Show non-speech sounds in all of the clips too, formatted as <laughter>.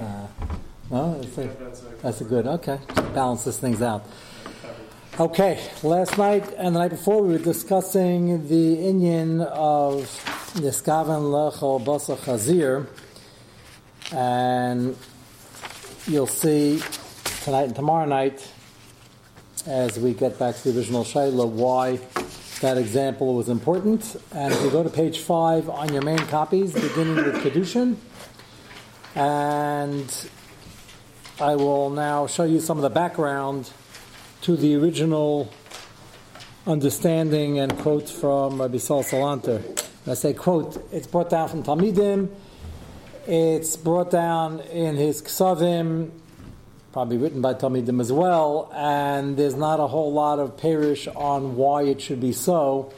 Uh, that's a, that's a good. Okay, balances things out. Okay, last night and the night before we were discussing the Inyan of Niskavan Lecho Basa Chazir, and you'll see tonight and tomorrow night as we get back to the original Shaila why that example was important. And if you go to page five on your main copies, beginning with Kedushin, and I will now show you some of the background to the original understanding and quote from Rabbi Saul Salanter. I say quote, it's brought down from Talmidim, it's brought down in his Ksavim, probably written by Talmidim as well, and there's not a whole lot of parish on why it should be so,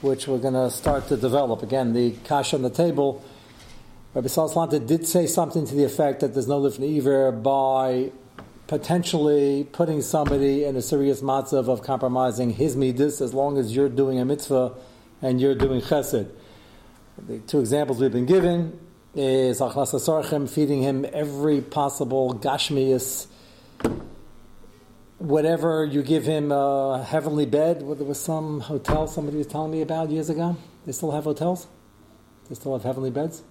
which we're going to start to develop. Again, the kash on the table, Rabbi Saul Salanter did say something to the effect that there's no lifnei iver by potentially putting somebody in a serious matzav of compromising his midas as long as you're doing a mitzvah and you're doing chesed. The two examples we've been given is Achlas Sarchem feeding him every possible gashmius, whatever you give him a heavenly bed. There was some hotel somebody was telling me about years ago. They still have hotels? They still have heavenly beds?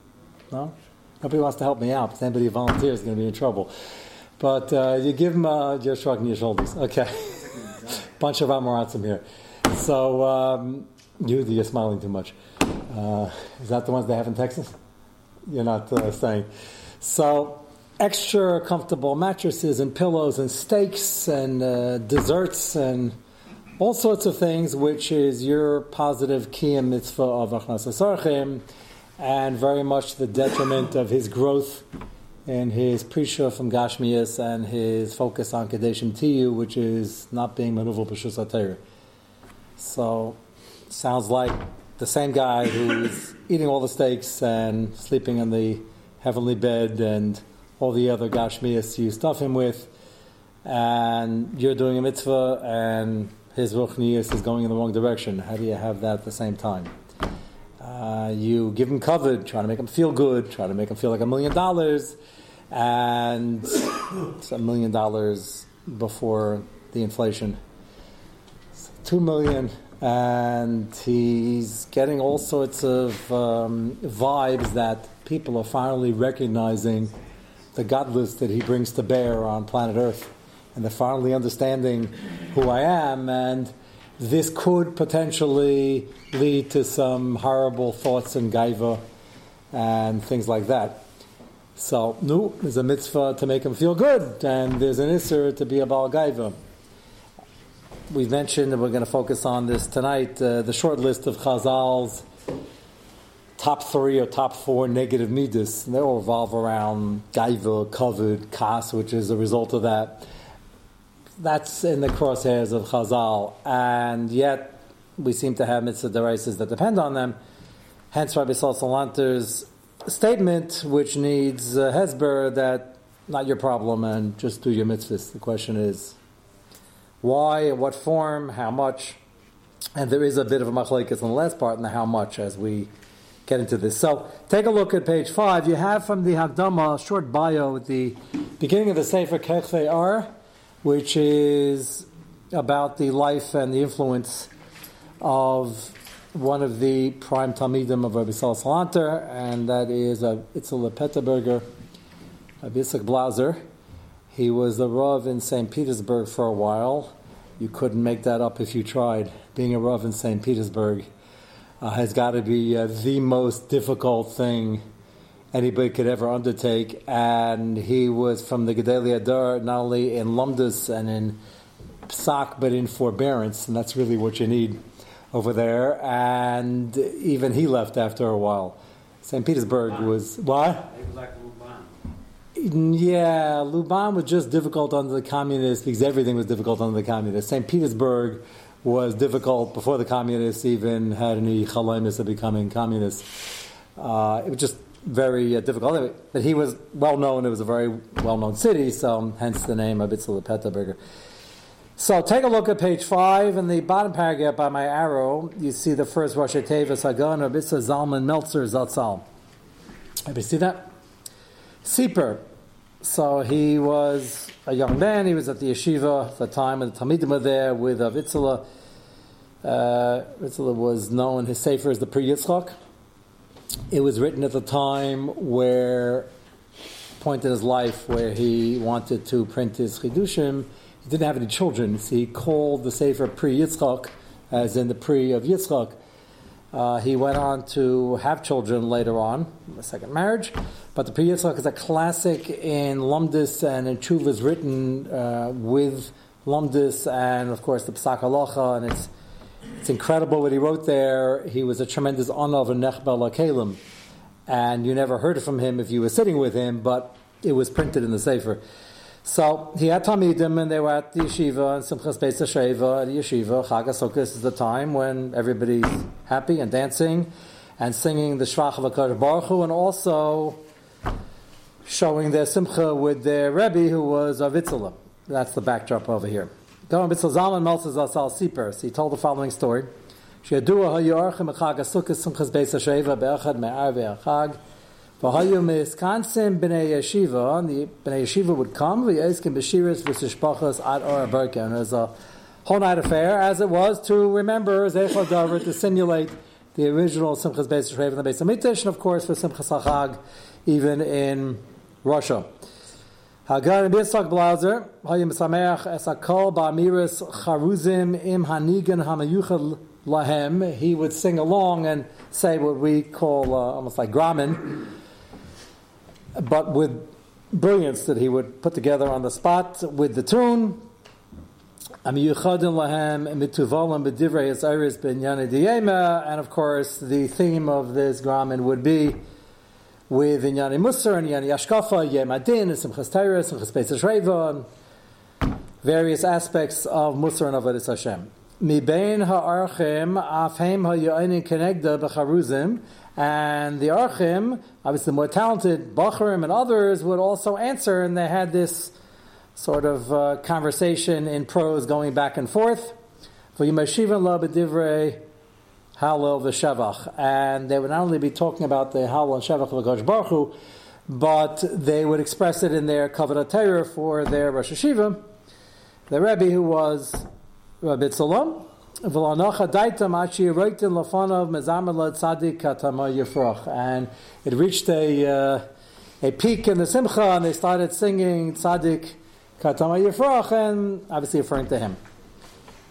No? Nobody wants to help me out, but anybody who volunteers is going to be in trouble. But uh, you give them, uh, you're shrugging your shoulders. Okay. <laughs> Bunch of Amoratzim here. So, um, you, you're smiling too much. Uh, is that the ones they have in Texas? You're not uh, saying. So, extra comfortable mattresses and pillows and steaks and uh, desserts and all sorts of things, which is your positive kiyam mitzvah of Achnas Asarchim and very much the detriment of his growth in his prisha from Gashmias and his focus on Kadeshim Tiyu, which is not being maneuvered B'Shus So, sounds like the same guy who's eating all the steaks and sleeping in the heavenly bed and all the other Gashmias you stuff him with, and you're doing a mitzvah and his Ruchnias is going in the wrong direction. How do you have that at the same time? Uh, you give him covered, try to make him feel good, try to make him feel like a million dollars, and it's a million dollars before the inflation. Two million, and he's getting all sorts of um, vibes that people are finally recognizing the godless that he brings to bear on planet Earth, and they're finally understanding who I am. And this could potentially lead to some horrible thoughts and gaiva and things like that. So, no, there's a mitzvah to make him feel good, and there's an isser to be a bal gaiva. We've mentioned, and we're going to focus on this tonight, uh, the short list of Chazal's top three or top four negative midas. They all revolve around gaiva, covered, kas, which is a result of that that's in the crosshairs of Chazal, and yet we seem to have mitzvah deraises that depend on them. Hence, Rabbi Saul statement, which needs a hezber that not your problem and just do your mitzvahs. The question is why, what form, how much, and there is a bit of a machlekes in the last part in the how much as we get into this. So take a look at page five. You have from the Hagdama a short bio at the beginning of the Sefer Kochvei Ohr which is about the life and the influence of one of the prime Talmidim of Rabbi Saul Salanter, and that is Itzel Petterberger, Yitzhak Blazer. He was the Rav in St. Petersburg for a while. You couldn't make that up if you tried. Being a Rav in St. Petersburg uh, has got to be uh, the most difficult thing anybody could ever undertake. And he was from the Gedalia Dar, not only in Lumdus and in Psak, but in forbearance, and that's really what you need over there. And even he left after a while. St. Petersburg was what? It was like Luban. Yeah, Luban was just difficult under the communists because everything was difficult under the communists. St. Petersburg was difficult before the communists even had any chalamis of becoming communists. Uh, it was just very uh, difficult. But he was well known. It was a very well known city, so hence the name of Itzel Petterberger. So take a look at page five in the bottom paragraph by my arrow. You see the first Rosh Tevis Hagan of Isser Zalman Meltzer Zatzal. Have you see that? Sieper. So he was a young man. He was at the yeshiva at the time when the Talmidim were there with uh, Vitzela. Uh, Vitzela was known, his sefer as the Pri Yitzchak. It was written at the time where, point in his life where he wanted to print his Chidushim. He didn't have any children, so he called the sefer Pri Yitzchak, as in the Pri of Yitzchak. Uh, he went on to have children later on, a second marriage. But the Pri Yitzchak is a classic in Lumdis and in Chuvas written uh, with Lumdis and, of course, the Psak Halacha. And it's, it's incredible what he wrote there. He was a tremendous honor of Nechbel Kalim. And you never heard it from him if you were sitting with him, but it was printed in the Sefer. So he had Talmidim, and they were at the yeshiva, and Simchas Beis Sheva the yeshiva. Chag HaSukkos is the time when everybody's happy and dancing and singing the Shvach of Baruch Hu, and also showing their simcha with their Rebbe, who was a Vitzela. That's the backdrop over here. The Gaon Bitzel Zalman Meltzer us al He told the following story. שידוע היו a החג הסוכס סמכס a השאיבה באחד מהער me'iskansim, b'nei yeshiva, the ישיבה yeshiva would come ויעסקים בשירס וסשפחס or a berachad?" and it was a whole night affair as it was to remember Zecha Dover to simulate the original Simchas Beis Shrev in the Beis Hamikdash and of course for Simchas HaChag even in Russia. Hayim Sameach Esakol Charuzim Im Hanigan Lahem, he would sing along and say what we call uh, almost like Gramin, but with brilliance that he would put together on the spot with the tune. And of course, the theme of this Gramin would be with Inyani Musar and Inyani Yashkafa, Yem Adin, Simchas Teres, Simchas Pesach Reva, various aspects of Musar and Avodah Hashem. Mibein ha'archim afhem ha'yo'enin kenegda b'charuzim, and the archim, obviously the more talented Bacharim and others, would also answer, and they had this sort of uh, conversation in prose going back and forth. For V'yimashivan la b'divrei halal v'shavach, and they would not only be talking about the halal and shavach of Hakadosh Baruch Hu, but they would express it in their kavod Torah for their Rosh Hashiva, the Rebbe who was Rabbi Tzalom. And it reached a, uh, a peak in the simcha and they started singing tzadik katama yifrach and obviously referring to him.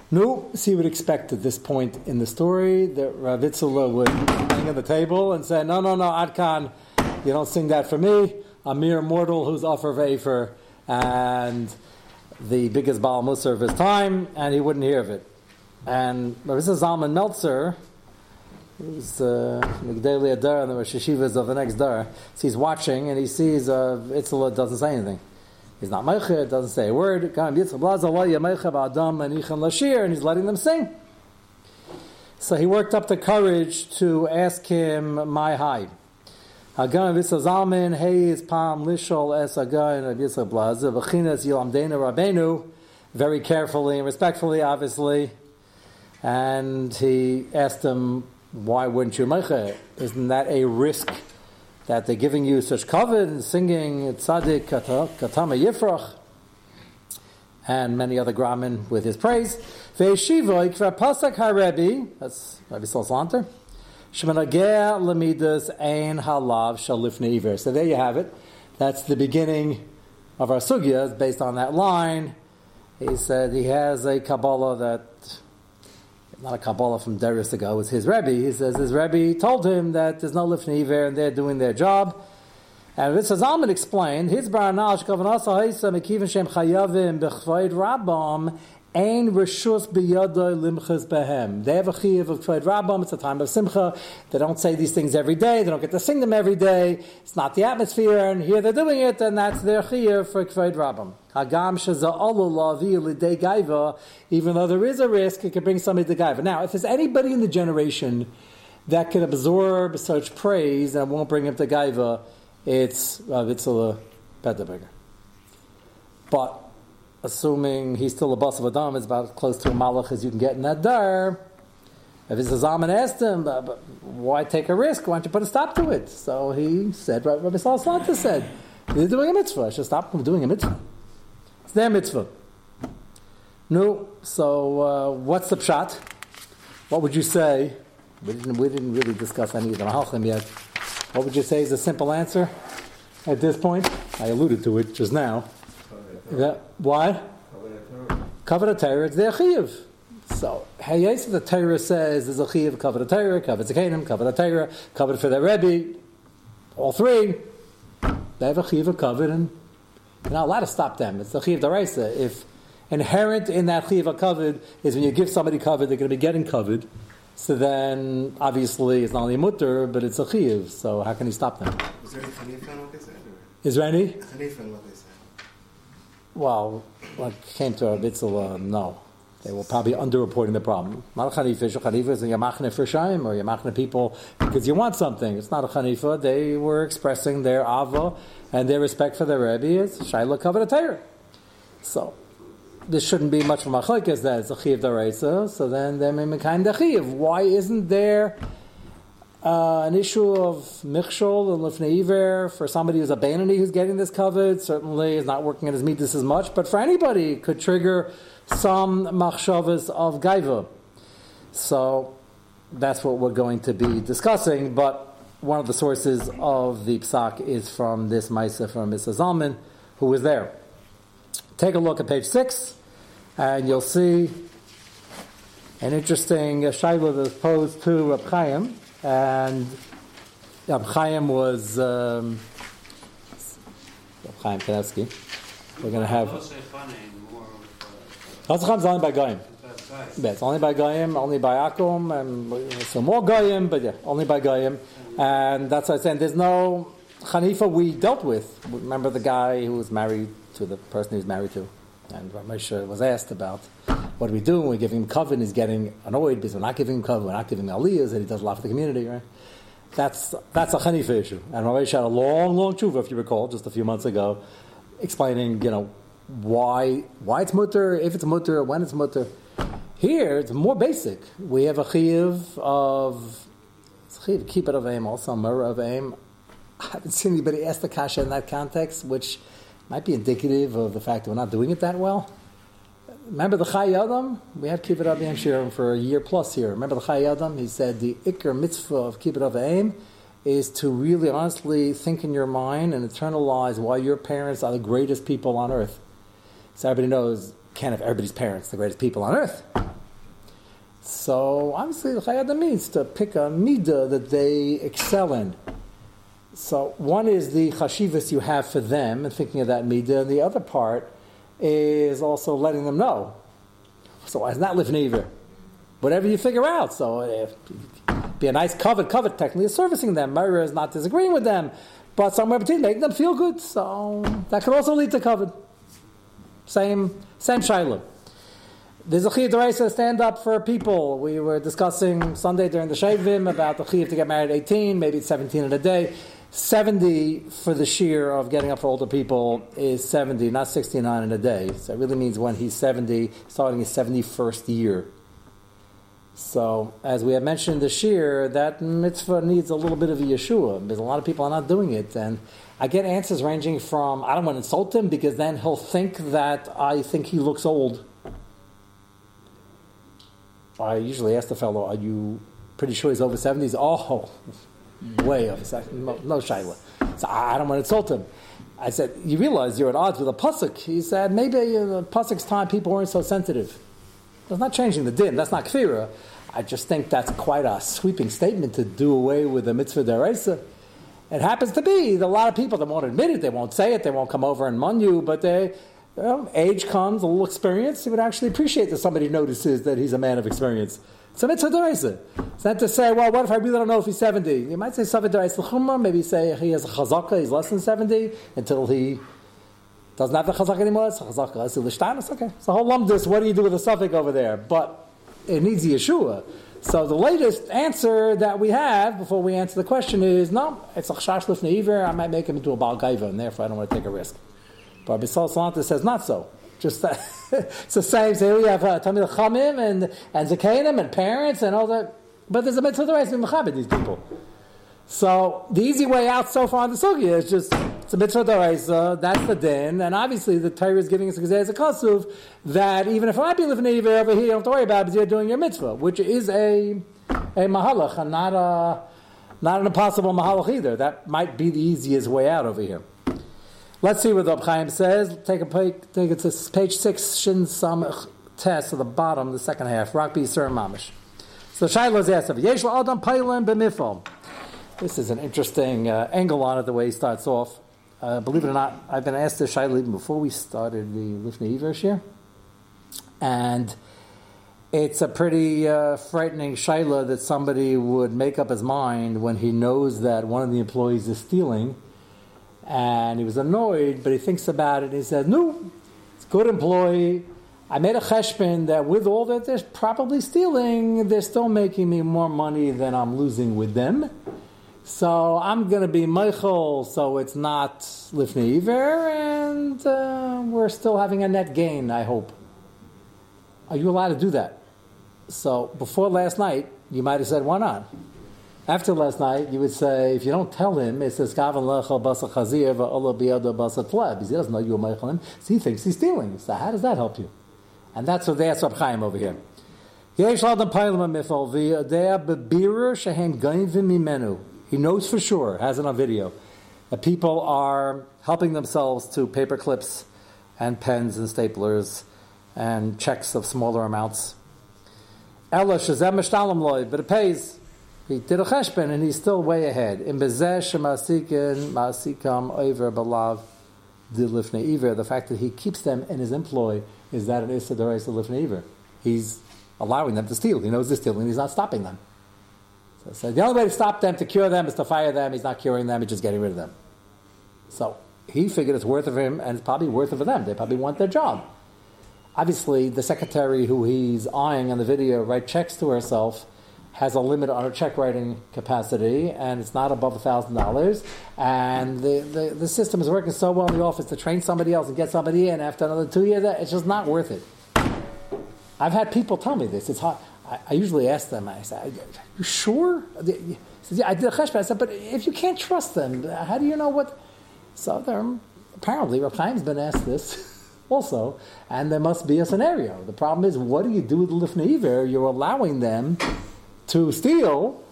No, so you would expect at this point in the story that Ravitzala would hang on the table and say, no, no, no, Adkan, you don't sing that for me. A mere mortal who's offer vafer and the biggest Baal Musar of his time, and he wouldn't hear of it. And Rabbi Zalman Meltzer, who's uh, Migdali Adar and the Rosh Hashivas of the next Dar, so he's watching and he sees uh, Itzala doesn't say anything. He's not Meicha, it doesn't say a word. And he's letting them sing. So he worked up the courage to ask him my high. Hagan v'sazalmin is palm lishol es hagan v'yisra blaza v'chinas yilamdena rabenu very carefully and respectfully, obviously. And he asked him, "Why wouldn't you mecha? Isn't that a risk that they're giving you such covet singing tzaddik katama yifrach?" And many other gramin with his praise. Ve'eshiva ikva pasak harebi. That's Rabbi Salslanter. Shemanagea lemidas ein halav shalifne iver. So there you have it. That's the beginning of our sugya. Based on that line, he said he has a Kabbalah that not a Kabbalah from Darius ago, it's his Rebbe. He says his Rebbe told him that there's no Lifnei Iver and they're doing their job. And Ritzah Zalman explained, his Baranash Kavanasa Haisa Mekivin Shem Chayavim Bechvaid Rabbam Ein reshus biyadoi limchas behem. They have a chiyuv of Kvod Rabbam. It's a time of simcha. They don't say these things every day. They don't get to sing them every day. It's not the atmosphere, and here they're doing it, and that's their chiyuv for Kvod Rabbam. Hagam gaiva. Even though there is a risk, it could bring somebody to gaiva. Now, if there's anybody in the generation that can absorb such praise and won't bring him to gaiva, it's Rav Yitzhak Bederberger. But assuming he's still a boss of Adam, is about as close to a malach as you can get in that dar. If his Zaman asked him, but, why take a risk? Why don't you put a stop to it? So he said, right, Rabbi Salata said, They're doing a mitzvah. I should stop them doing a mitzvah. It's their mitzvah. No, so uh, what's the pshat? What would you say? We didn't, we didn't really discuss any of the Mahalchim yet. What would you say is a simple answer at this point? I alluded to it just now. That, why? Cover the Torah, it's their chiyuv. So, Hayes, the Torah says there's a chiyuv, cover the Torah, Canaan, cover the Torah, cover for their Rebbe. All three, they have a chiyuv of covered, and you're not allowed to stop them. It's the chiyuv daraisa. If inherent in that chiyuv covered is when you give somebody covered, they're going to be getting covered. So then, obviously, it's not only a mutter, but it's a chiyuv. So how can he stop them? Is there any Hanifa in what they said? Is there any? Hanifa in what they said. Well, what came to Bitzela, uh, no. They were probably underreporting the problem. Not a chanifa. A chanifa is a yamachne for shaim or yamachne people because you want something. It's not a chanifa. They were expressing their ava and their respect for their rebbe is shaila kavod Torah. So this shouldn't be much of a machlekes that it's a chiv daraisa. So then they're kind of chiv. Why isn't there uh, an issue of michshol and lifnei for somebody who's a banani who's getting this covered? Certainly is not working at his midas as much, but for anybody could trigger some machshavas of gaiva. So that's what we're going to be discussing. But one of the sources of the psak is from this Maisa from Mrs. Zalman, who was there. Take a look at page six, and you'll see an interesting shaila that's posed to Reb Chaim, and Reb Chaim was um, Reb Chaim Kanevsky. We're going to have. Hatzacham is only by Goyim. Yeah, it's only by Goyim, only by Akum, and some more Goyim, but yeah, only by Goyim. And that's what I'm saying. There's no Hanifa we dealt with. Remember the guy who was married to the person he was married to? And Moshe was asked about what do we do when we give him coven? He's getting annoyed because we're not giving him coven, we're not giving him aliyahs, and he does a lot for the community, right? That's, that's a Hanifa issue. And Moshe had a long, long tshuva, if you recall, just a few months ago, explaining, you know, why why it's mutter, if it's mutter, when it's mutter. Here it's more basic. We have a chiyuv of chiyuv keep it of aim, also murah of aim. I haven't seen anybody ask the kasha in that context, which might be indicative of the fact that we're not doing it that well. Remember the Chai We had Kibbut Rabbi Shirim for a year plus here. Remember the Chai He said the Iker mitzvah of Kibbut of Aim is to really honestly think in your mind and internalize why your parents are the greatest people on earth. So everybody knows, can't have everybody's parents the greatest people on earth. So obviously the Chayada means to pick a midah that they excel in. So one is the chashivas you have for them and thinking of that midah, and the other part is also letting them know. So it's not living either. Whatever you figure out. So if, be a nice covet, covet technically is servicing them. Myra is not disagreeing with them, but somewhere between making them feel good. So that could also lead to covet. Same, same shiloh. There's a chiyuv stand up for people. We were discussing Sunday during the Shavim about the chiyuv to get married at 18, maybe it's 17 in a day. 70 for the shear of getting up for older people is 70, not 69 in a day. So it really means when he's 70, starting his 71st year. So, as we have mentioned this year, that mitzvah needs a little bit of a Yeshua because a lot of people are not doing it. And I get answers ranging from, I don't want to insult him because then he'll think that I think he looks old. I usually ask the fellow, Are you pretty sure he's over 70s? Oh, way over 70s. No, no Shaila. So I don't want to insult him. I said, You realize you're at odds with a Pusuk. He said, Maybe uh, in the Pusuk's time people weren't so sensitive. It's not changing the din. That's not kfira. I just think that's quite a sweeping statement to do away with the mitzvah deraisa. It happens to be a lot of people that won't admit it, they won't say it, they won't come over and mun you, but they, you age comes, a little experience, he would actually appreciate that somebody notices that he's a man of experience. So mitzvah deraisa. It's not to say, well, what if I really don't know if he's 70? You might say something deraisa l'chumra, maybe say he has a chazaka, he's less than 70, until he doesn't have the chazaka anymore, it's a chazaka, it's a okay. So whole lumdus, what do you do with the suffix over there? But it needs the Yeshua. So the latest answer that we have before we answer the question is no, it's a chash lifnei I might make him into a bal gaiva, and therefore I don't want to take a risk. But Bisal Salanta says not so. Just that <laughs> it's the same. Say we have uh, Tamil Chamim and and Zakanim and parents and all that. But there's a mitzvah to raise these people. So the easy way out so far in the sugya is just It's a mitzvah d'oraisa. That's the din, and obviously the Torah is giving us a kasuv that even if I be living over here, you don't have to worry about it because you're doing your mitzvah, which is a a mahalach and not a not an impossible mahalach either. That might be the easiest way out over here. Let's see what the Chaim says. Take a take it to page six, Shin Samach test at the bottom, the second half. Rakbi Sir Mamish. So Shiloh is asked, Yesh Adam Pailim b'mifal. This is an interesting uh, angle on it, the way he starts off. Uh, believe it or not, I've been asked this Shiloh even before we started the Lifnei Iver year. And it's a pretty uh, frightening Shiloh that somebody would make up his mind when he knows that one of the employees is stealing and he was annoyed, but he thinks about it. and He said, "No, it's good employee. I made a cheshbon that with all that they're probably stealing, they're still making me more money than I'm losing with them. So I'm going to be Michael, so it's not Lifnei Iver, and uh, we're still having a net gain, I hope. Are you allowed to do that? So before last night, you might have said, why not? After last night, you would say, if you don't tell him, it says, Kavan lechel basa chazir va'ola biyada basa tleb. He doesn't know you're Michaelim, so he thinks he's stealing. So how does that help you? And that's what they ask Rab Chaim over here. He knows for sure, has it on video, that people are helping themselves to paper clips and pens and staplers and checks of smaller amounts. But it pays. He did a cheshbon and he's still way ahead. In bezeh shemasikin masikam over balav dilifnei iver. The fact that he keeps them in his employ is that is sedorais dilifnei iver. He's allowing them to steal. He knows they're stealing. He's not stopping them. So, so the only way to stop them, to cure them, is to fire them. He's not curing them. He's just getting rid of them. So he figured it's worth it for him, and it's probably worth it for them. They probably want their job. Obviously, the secretary who he's eyeing on the video write checks to herself has a limit on her check writing capacity, and it's not above thousand dollars. And the, the, the system is working so well in the office to train somebody else and get somebody in after another two years. It's just not worth it. I've had people tell me this. It's hot. I, I usually ask them. I say, "Are you sure?" "Yeah, I did a cheshbon." I said, "But if you can't trust them, how do you know what?" So apparently, Rav Chaim's been asked this <laughs> also, and there must be a scenario. The problem is, what do you do with the lifneiver? You're allowing them to steal,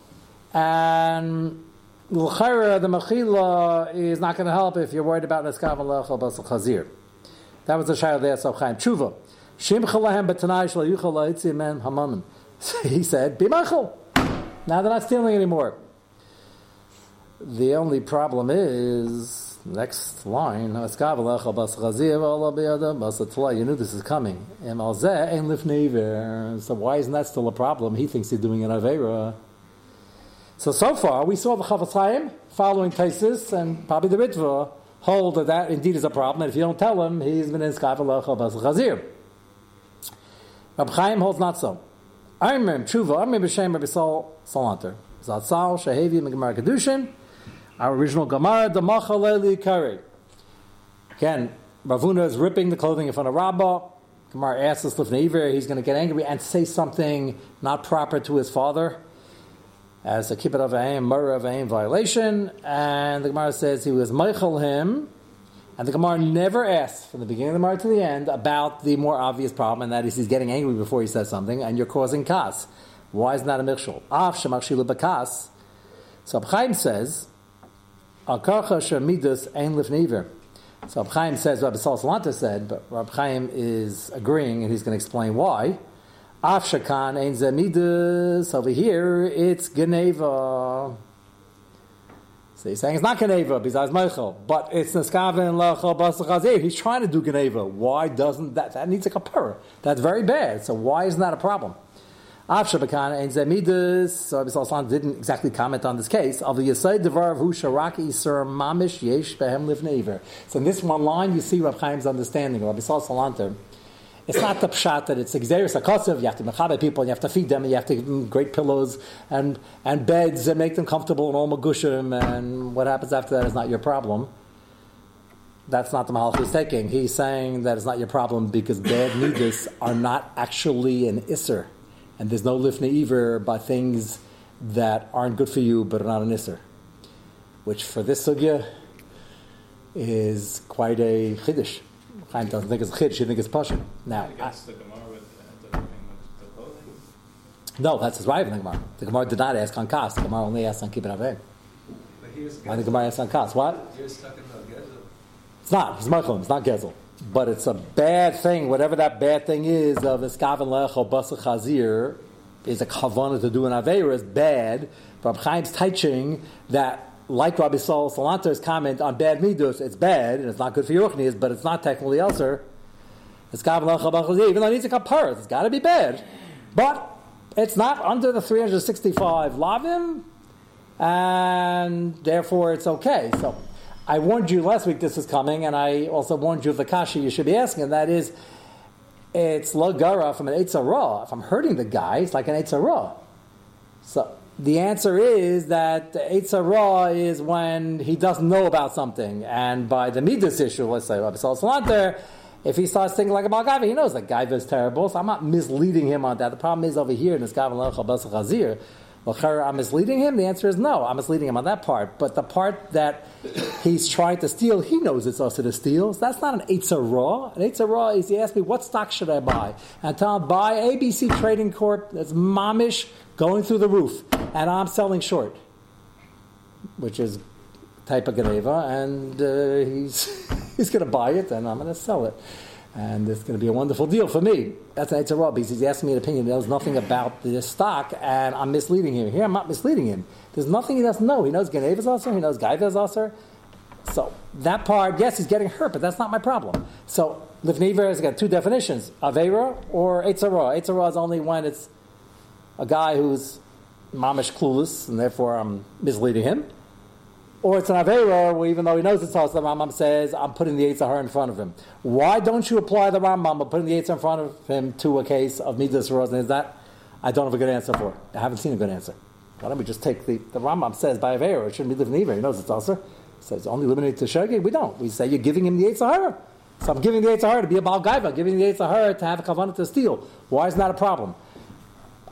and l'chayra the mechila is not going to help if you're worried about neskav lechel bas chazir. That was the shayla there of Chaim Tshuva. Shim chalahem b'tanai shlo yuchal men hamanim. <laughs> He said, "Be mechel." Now they're not stealing anymore. The only problem is next line. You knew this is coming. So why isn't that still a problem? He thinks he's doing an avera. So so far we saw the Chafetz following Taisis and probably the Ritva hold that that indeed is a problem. And if you don't tell him, he's been in Skavalacha Bas Chazir. Rab Chaim holds not so. I Armim Tshuva Armim B'Shem Rabbi Sol Salanter Zatzal Shehevi Megamar Kedushin our original Gemara, the Machaleli Kari. Again, Ravuna is ripping the clothing in front of Rabbah. Gemara asks us Lifnei he's going to get angry and say something not proper to his father as a kibbut of aim, murder of aim violation. And the Gemara says he was Michael him. And the Gemara never asks from the beginning of the Gemara to the end about the more obvious problem, and that is he's getting angry before he says something, and you're causing kas. Why isn't that a michshol? Af shemachshilu bakas. So Chaim says Al karcha shemidas ein lifneiver. So Rab Chaim says Rabbi Salanta said, but Rab Chaim is agreeing, and he's going to explain why. Af shakan ein zemidas. Over here, it's geneva. So he's saying it's not Geneva besides Michael, but it's Neskavin Lachal Basachazir. He's trying to do Geneva. Why doesn't that? That needs a kapara. That's very bad. So why isn't that a problem? Avshabakan and Zemidus, so Rabbi Salman didn't exactly comment on this case. Of the Yesai Devar Husharaki Sir Mamish Yesh Behem. So in this one line, you see Rabbi Chaim's understanding. Of Rabbi Salman it's not the pshat that it's exeris akosiv. You have to mechabe people, and you have to feed them, and you have to give them great pillows and, and beds and make them comfortable and all magushim. And what happens after that is not your problem. That's not the malach he's taking. He's saying that it's not your problem because bad <coughs> midas are not actually an isser and there's no lifnei iver by things that aren't good for you but are not an isser. Which for this sugya, is quite a chiddush. Chaim doesn't think it's a chiddush; he thinks it's pasha. Now, I, Against the Gemara with uh, the, the clothing. no, that's his rival in the Gemara. The Gemara did not ask on kas. The Gemara only asked on kibbut aved. But here's Why the Gemara asked on kas? What? You're talking about Gezel. It's not. It's Mechlim. It's not Gezel. But it's a bad thing, whatever that bad thing is of Eskaven Lech or Basa Chazir, is a kavana to do an Aveira is bad. Rabbi Chaim's teaching that, like Rabbi Saul Salanter's comment on bad midus, it's bad and it's not good for Yochnis, but it's not technically Elser. Eskaven Lech or Basa Chazir, even though it needs a kapar, it's got to be bad. But it's not under the 365 lavim, and therefore it's okay. So I warned you last week this is coming, and I also warned you of the kasha you should be asking, and that is it's lagara from an Eitzah If I'm hurting the guy, it's like an Eitzah So the answer is that Eitzah is when he doesn't know about something, and by the Midas issue, let's say Rabbi Salanter, if he starts thinking like a Balgava, he knows that Gaiva is terrible, so I'm not misleading him on that. The problem is over here in this Gavin Lechal Chazir, I'm misleading him? The answer is no. I'm misleading him on that part. But the part that he's trying to steal, he knows it's also to steal. So that's not an Eitzah Raw. An Eitzah Raw is he asked me, what stock should I buy? And I tell him, buy ABC Trading Corp. That's mamish going through the roof. And I'm selling short, which is type of Geneva. And uh, he's, <laughs> he's going to buy it and I'm going to sell it and it's going to be a wonderful deal for me. That's an Eitzah Because he's asking me an opinion. He knows nothing about the stock, and I'm misleading him. Here, I'm not misleading him. There's nothing he doesn't know. He knows Geneva is also. He knows Gaiva is also. So that part, yes, he's getting hurt, but that's not my problem. So Livniver has got two definitions: Avera or Eitzara. Eitzara is only when it's a guy who's mamish clueless, and therefore I'm misleading him or it's an Avera even though he knows it's Hasa, the Rambam says, I'm putting the Yitzhahar in front of him. Why don't you apply the Rambam of putting the Yitzhahar in front of him to a case of Midas Rosen? Is that, I don't have a good answer for it. I haven't seen a good answer. Why don't we just take the, the Rambam says by Avera, it shouldn't be living either. He knows it's also. says only limited to Shagi. We don't. We say you're giving him the Yitzhahar. So I'm giving the Yitzhahar to be a Baal Gaiva, giving the Yitzhahar to have a Kavanah to steal. Why is that a problem?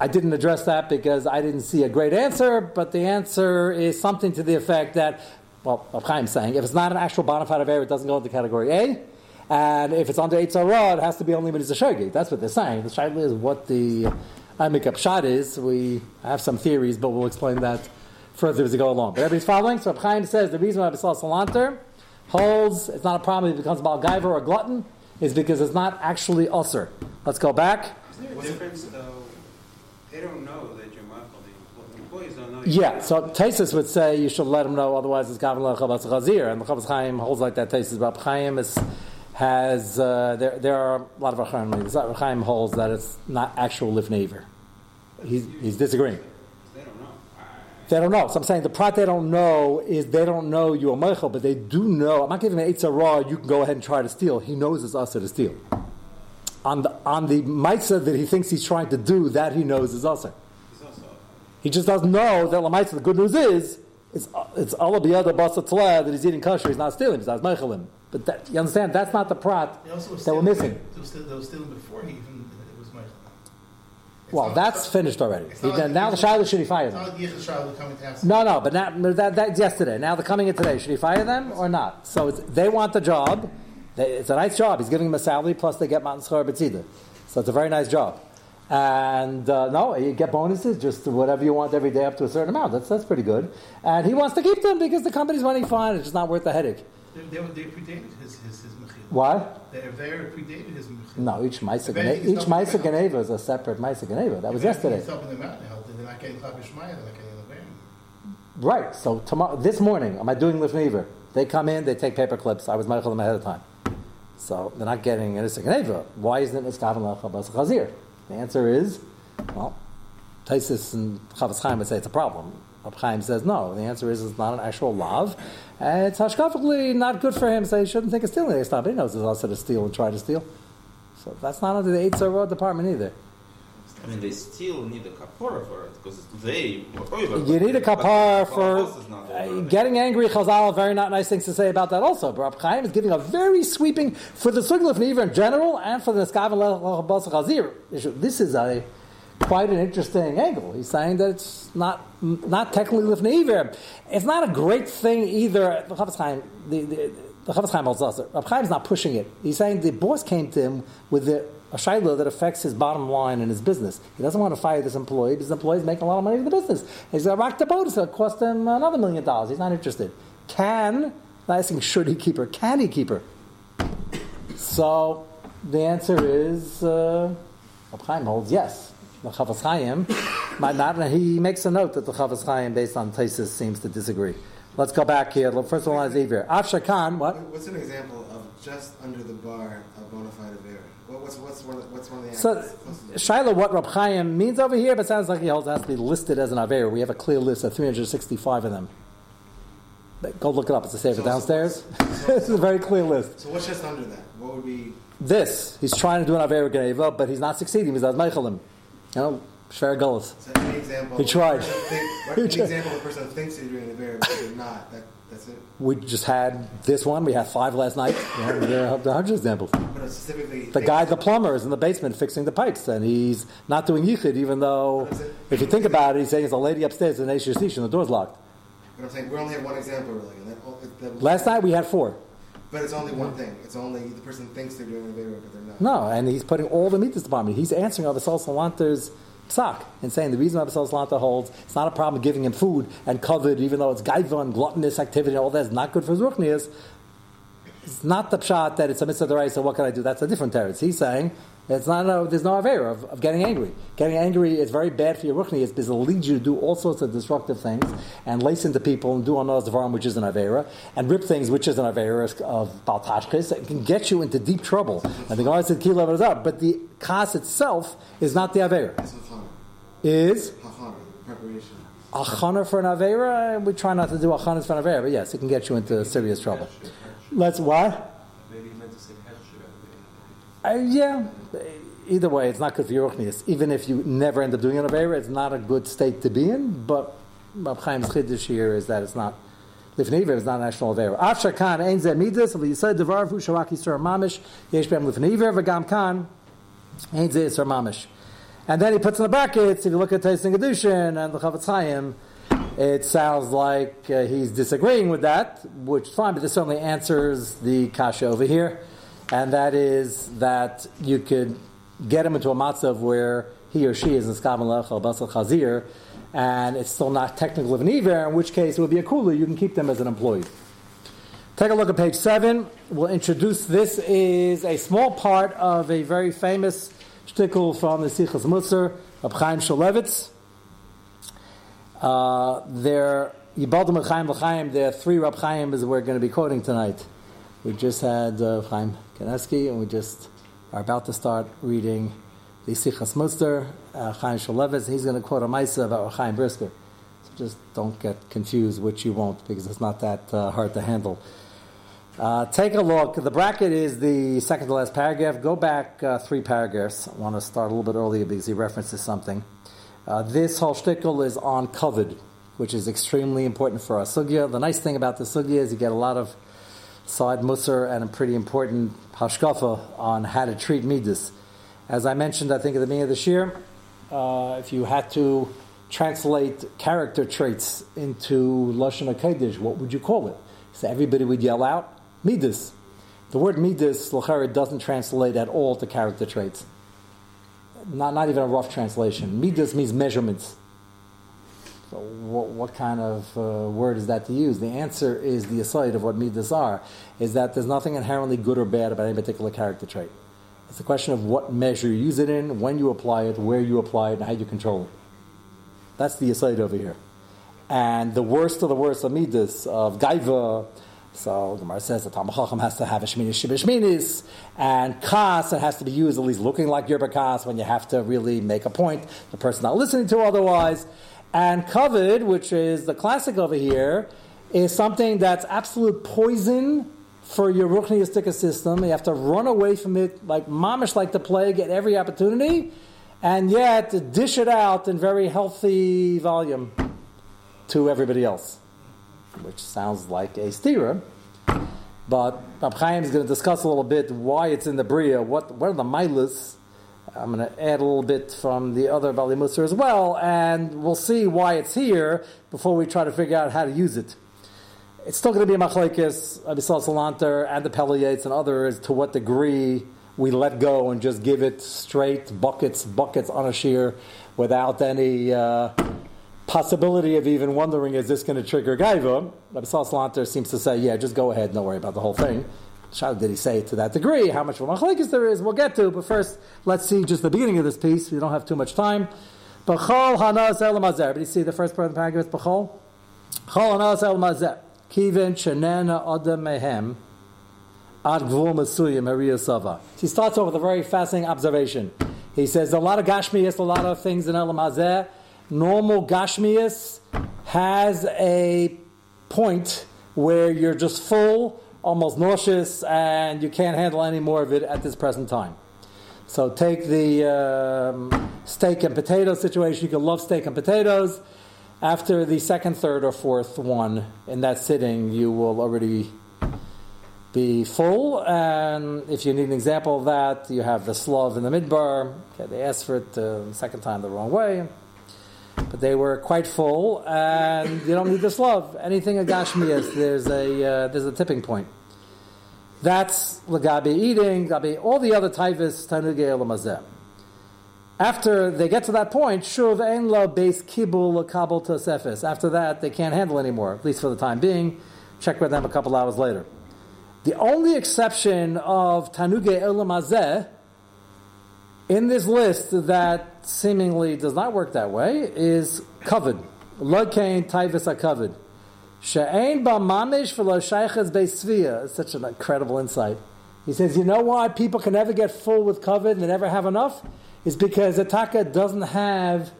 I didn't address that because I didn't see a great answer, but the answer is something to the effect that, well, Chaim saying, if it's not an actual bona fide error, it doesn't go into category A. And if it's under Eitzah it has to be only when it's a Shogi. That's what they're saying. The Shaila is what the up shot is. We have some theories, but we'll explain that further as we go along. But everybody's following. So Chaim says the reason why Abisal Salanter holds it's not a problem, it becomes about Gaiver or glutton, is because it's not actually usser. Let's go back. Is there a difference, though? They don't know that you're Michael. The employees don't know. Yeah, so Taisus would say you should let them know, otherwise it's Gavin Lechavas Chazir, and the Chavas Chaim holds like that. Taisus, but Chaim is, has uh, there there are a lot of Chaim. Chaim holds that it's not actual lifnaver. He's, he's disagreeing. They don't know. They don't know. So I'm saying the part they don't know is they don't know you're Michael, but they do know. I'm not giving an Eitzah raw. You can go ahead and try to steal. He knows it's us to steal on the on the mitzvah that he thinks he's trying to do, that he knows is also. He just doesn't know that Lamaitza, the good news is, it's all it's Allah biyada basa that he's eating kosher, he's not stealing, he's not mechalim. But that, you understand, that's not the prat that we're missing. They were, they were stealing before he even, it was meichel. Well, not, that's finished already. He, like now the Shiloh should he fire them? not like Yichud Shiloh coming to ask. No, no, but not, that, that's yesterday. Now they're coming in today. Should he fire them or not? So they want the job. They, it's a nice job. He's giving them a salary, plus they get Matan Schar B'tzida. So it's a very nice job. And uh, no, you get bonuses, just whatever you want every day up to a certain amount. That's, that's pretty good. And he wants to keep them because the company's running fine. It's just not worth the headache. They, they, they predated his, his, his mechila. Why? They, predated his mechila. No, each Maisa Geneva, each Maisa. Geneva is a separate Maisa Geneva. That was yesterday. It's helping them out in health. They're not getting Chavish Maya, they're not getting the Right. So tomorrow, this morning, am I doing Lifnever? They come in, they take paper clips. I was Michael them ahead of time. So they're not getting an Geneva. Why isn't it Miskavan Lachabas Chazir? The answer is, well, Taisis and Chavas Chaim would say it's a problem. Chaim says no. The answer is it's not an actual lav. And it's hashkafically not good for him, so he shouldn't think of stealing. He knows it's also to steal and try to steal. So that's not under the Eitzah Road department either. I mean, they still need a kapara for it because they. You need a kapar for uh, getting angry. Chazal, very not nice things to say about that also. But Rab Chaim is giving a very sweeping for the Sugla of Neva in general and for the Lechabas Chazir issue. This is a quite an interesting angle. He's saying that it's not not technically Lifnei Iver. It's not a great thing either. The Chafetz Chaim, the, the, The Chafetz Chaim holds us. Rab Chaim's not pushing it. He's saying the boss came to him with the, a shayla that affects his bottom line in his business. He doesn't want to fire this employee because the employee's making a lot of money in the business. He's going to rock the boat, so it cost him another million dollars. He's not interested. Can, not asking should he keep her, can he keep her? So the answer is uh, Chaim holds yes. The Chafetz Chaim <coughs> might not, he makes a note that the Chafetz Chaim, based on Taisus, seems to disagree. Let's go back here. First of all, is Iver. Afsha Khan, what? What's an example just under the bar of bona fide Avera? What, what's, what's, one of, what's one of the So? Shiloh, what Rab Chaim means over here, but sounds like he holds it has to be listed as an Aver. We have a clear list of 365 of them. Go look it up. It's a safer So- downstairs. so- <laughs> it's a very clear list. So what's just under that? What would be... This, he's trying to do an Aver Geneva, but he's not succeeding. He's Meichelim. You know, Shver Gullus. So any example... He tried. Think, <laughs> He an tried. example of a person who thinks they're doing Avera, but they're not. That, that's it. We just had this one. We had five last night. We have there are hundred examples. But it's specifically... The guy, the plumber, is in the basement fixing the pipes, and he's not doing yichud, even though, if you think about it, he's saying there's a lady upstairs in Sish, and the door's locked. But I'm saying we only have one example, really. And that, oh, Last night we had four. But it's only one thing. It's only the person thinks they're doing Avera, but they're not. No, and he's putting all the mitzvahs department. He's answering Abasal Salanter's psak and saying the reason Abasal Salanter holds it's not a problem giving him food and covered, even though it's gaiva and gluttonous activity and all that is not good for his ruchnias. It's not the pshat that it's a mitzvah so what can I do? That's a different teretz. He's saying it's not no, there's no avera of, of getting angry. Getting angry is very bad for your ruchnias because it leads you to do all sorts of destructive things and lace into people and do anos devarim, which is an avera, and rip things, which is an avera of baltashkis. It can get you into deep trouble. And the Gemara said kilo is up, but the kas itself is not the avera. Is Hachana, preparation. achana for an avera? We try not to do achanas for an avera, but yes, it can get you into serious trouble. Let's what? Maybe he meant to say Uh, yeah. Either way, it's not good for your ruchnias. Even if you never end up doing an avera, it's not a good state to be in. But Rab Chaim's chiddush here is that it's not. Lifnei Iver is not a national avera. Afshar kan ein zeh midas, but you said devar fu shavak yisur mamish yesh b'em lifnei Iver v'gam kan ein zeh yisur mamish. And then he puts in the brackets. If you look at Tasting Kedushin and the Chafetz Chaim, it sounds like uh, he's disagreeing with that, which is fine, but this certainly answers the kasha over here, and that is that you could get him into a matzav where he or she is in skam lech al basal chazir, and it's still not technical of an iver, in which case it would be a cooler. You can keep them as an employee. Take a look at page seven. We'll introduce this is a small part of a very famous shtickle from the Sichas Musar of Chaim Shmulevitz. Uh, there, Yibaldim and Chaim there are three Rab Chaims we're going to be quoting tonight. We just had uh, Chaim Kanevsky, and we just are about to start reading the Sichas Musar, uh, Chaim Shmulevitz. He's going to quote a Maisa about Chaim Brisker. So just don't get confused, which you won't, because it's not that uh, hard to handle. Uh, take a look. The bracket is the second to last paragraph. Go back uh, three paragraphs. I want to start a little bit earlier because he references something. Uh, this whole shtickle is on covered, which is extremely important for our sugya. The nice thing about the sugya is you get a lot of side musar and a pretty important hashkafa on how to treat midas. As I mentioned, I think at the beginning of this year, uh, if you had to translate character traits into lashon hakodesh, what would you call it? So everybody would yell out midas. The word midas lachara doesn't translate at all to character traits. Not not even a rough translation. Midas means measurements. So what, what kind of uh, word is that to use? The answer is the aside of what midas are, is that there's nothing inherently good or bad about any particular character trait. It's a question of what measure you use it in, when you apply it, where you apply it, and how you control it. That's the aside over here. And the worst of the worst of midas, of gaiva, so Gemara says that Talmud Chacham has to have a shminis shibishminis, and kas, it has to be used at least looking like yerba kas when you have to really make a point, the person not listening to otherwise. And covered, which is the classic over here, is something that's absolute poison for your ruchniistic system. You have to run away from it like mamish, like the plague, at every opportunity, and yet dish it out in very healthy volume to everybody else, which sounds like a stira. But Rab Chaim is going to discuss a little bit why it's in the Bria, what, what are the milas. I'm going to add a little bit from the other Bali Musar as well, and we'll see why it's here before we try to figure out how to use it. it's still going to be a Abisal Salanter and the Peliates and others to what degree we let go and just give it straight buckets, buckets on a shear without any uh, possibility of even wondering is this going to trigger gaiva. Abisal Salanter seems to say, yeah, just go ahead, don't worry about the whole thing. Shall did he say it to that degree? How much machlekes there is, we'll get to. But first, let's see just the beginning of this piece. We don't have too much time. B'chol. But you see the first part of the paragraph, b'chol? Chol hanas el mazer. Kivin shenena adam mehem. Ad gvul mesuyim. He starts off with a very fascinating observation. He says a lot of gashmias, a lot of things in el mazer. Normal gashmias has a point where you're just full almost nauseous, and you can't handle any more of it at this present time. So take the um, steak and potato situation. You can love steak and potatoes. After the second, third, or fourth one in that sitting, you will already be full. And if you need an example of that, you have the slav in the midbar. Okay, they asked for it uh, the second time the wrong way but they were quite full, and you don't need this love. Anything a gashmias, there's a uh, there's a tipping point. That's lagabi eating, gabi all the other typhus tanugei lamazeh. After they get to that point, shuv ein la base kibul kabel tosefis. After that, they can't handle anymore, at least for the time being. Check with them a couple hours later. The only exception of tanugei elamazeh in this list that seemingly does not work that way is kavod. Lokain typhus are kavod. She'ain ba mamish v'lo shayches be'svia. It's such an incredible insight. He says, you know why people can never get full with kavod and they never have enough? Is because a taka doesn't have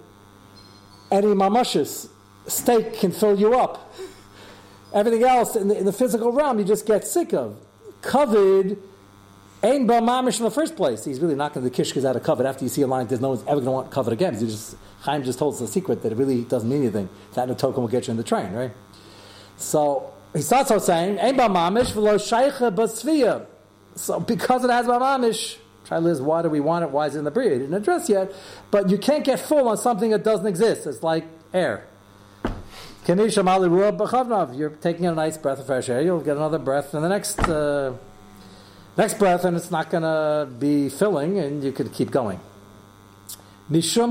any mamushes. Steak can fill you up. Everything else in the, in the physical realm you just get sick of. Kavod ain't ba mamish in the first place. He's really knocking the kishkas out of kavod. After you see a line, there's no one's ever going to want kavod again. He just Chaim just told us a secret that it really doesn't mean anything. That no token will get you in the train, right? So he starts out saying, "Ein ba mamish v'lo shaycha basvia." So because it has ba mamish, try Liz, why do we want it? Why is it in the bria? He didn't address yet, but you can't get full on something that doesn't exist. It's like air. You're taking a nice breath of fresh air. You'll get another breath in the next uh, next breath, and it's not going to be filling, and you could keep going. Because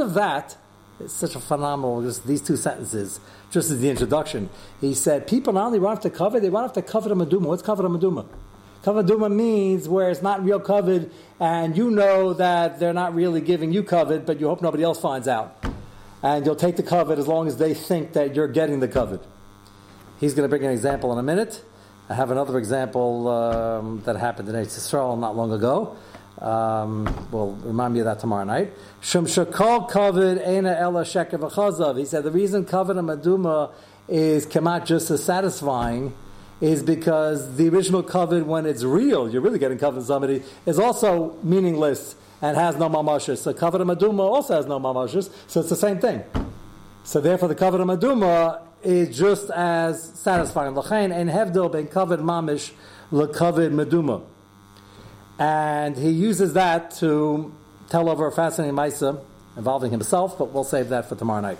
of that, it's such a phenomenal, just these two sentences, just as the introduction. He said, people not only run to cover, they run to cover the maduma. What's cover maduma? Cover maduma means where it's not real kavod, and you know that they're not really giving you kavod, but you hope nobody else finds out. And you'll take the kavod as long as they think that you're getting the kavod. He's going to bring an example in a minute. I have another example um, that happened in Israel not long ago. Um, we'll remind me of that tomorrow night. Shum shakal kavod ena ella sheker v'chazav. He said the reason kavod and maduma is kamat just as satisfying is because the original kavod, when it's real, you're really getting kavod somebody, is also meaningless and has no mamashis. So kavod and maduma also has no mamashis, so it's the same thing. So therefore, the kavod and maduma is just as satisfying. L'chain and hevdil ben kavod mamish lekavod maduma and he uses that to tell over a fascinating Maisa involving himself, but we'll save that for tomorrow night.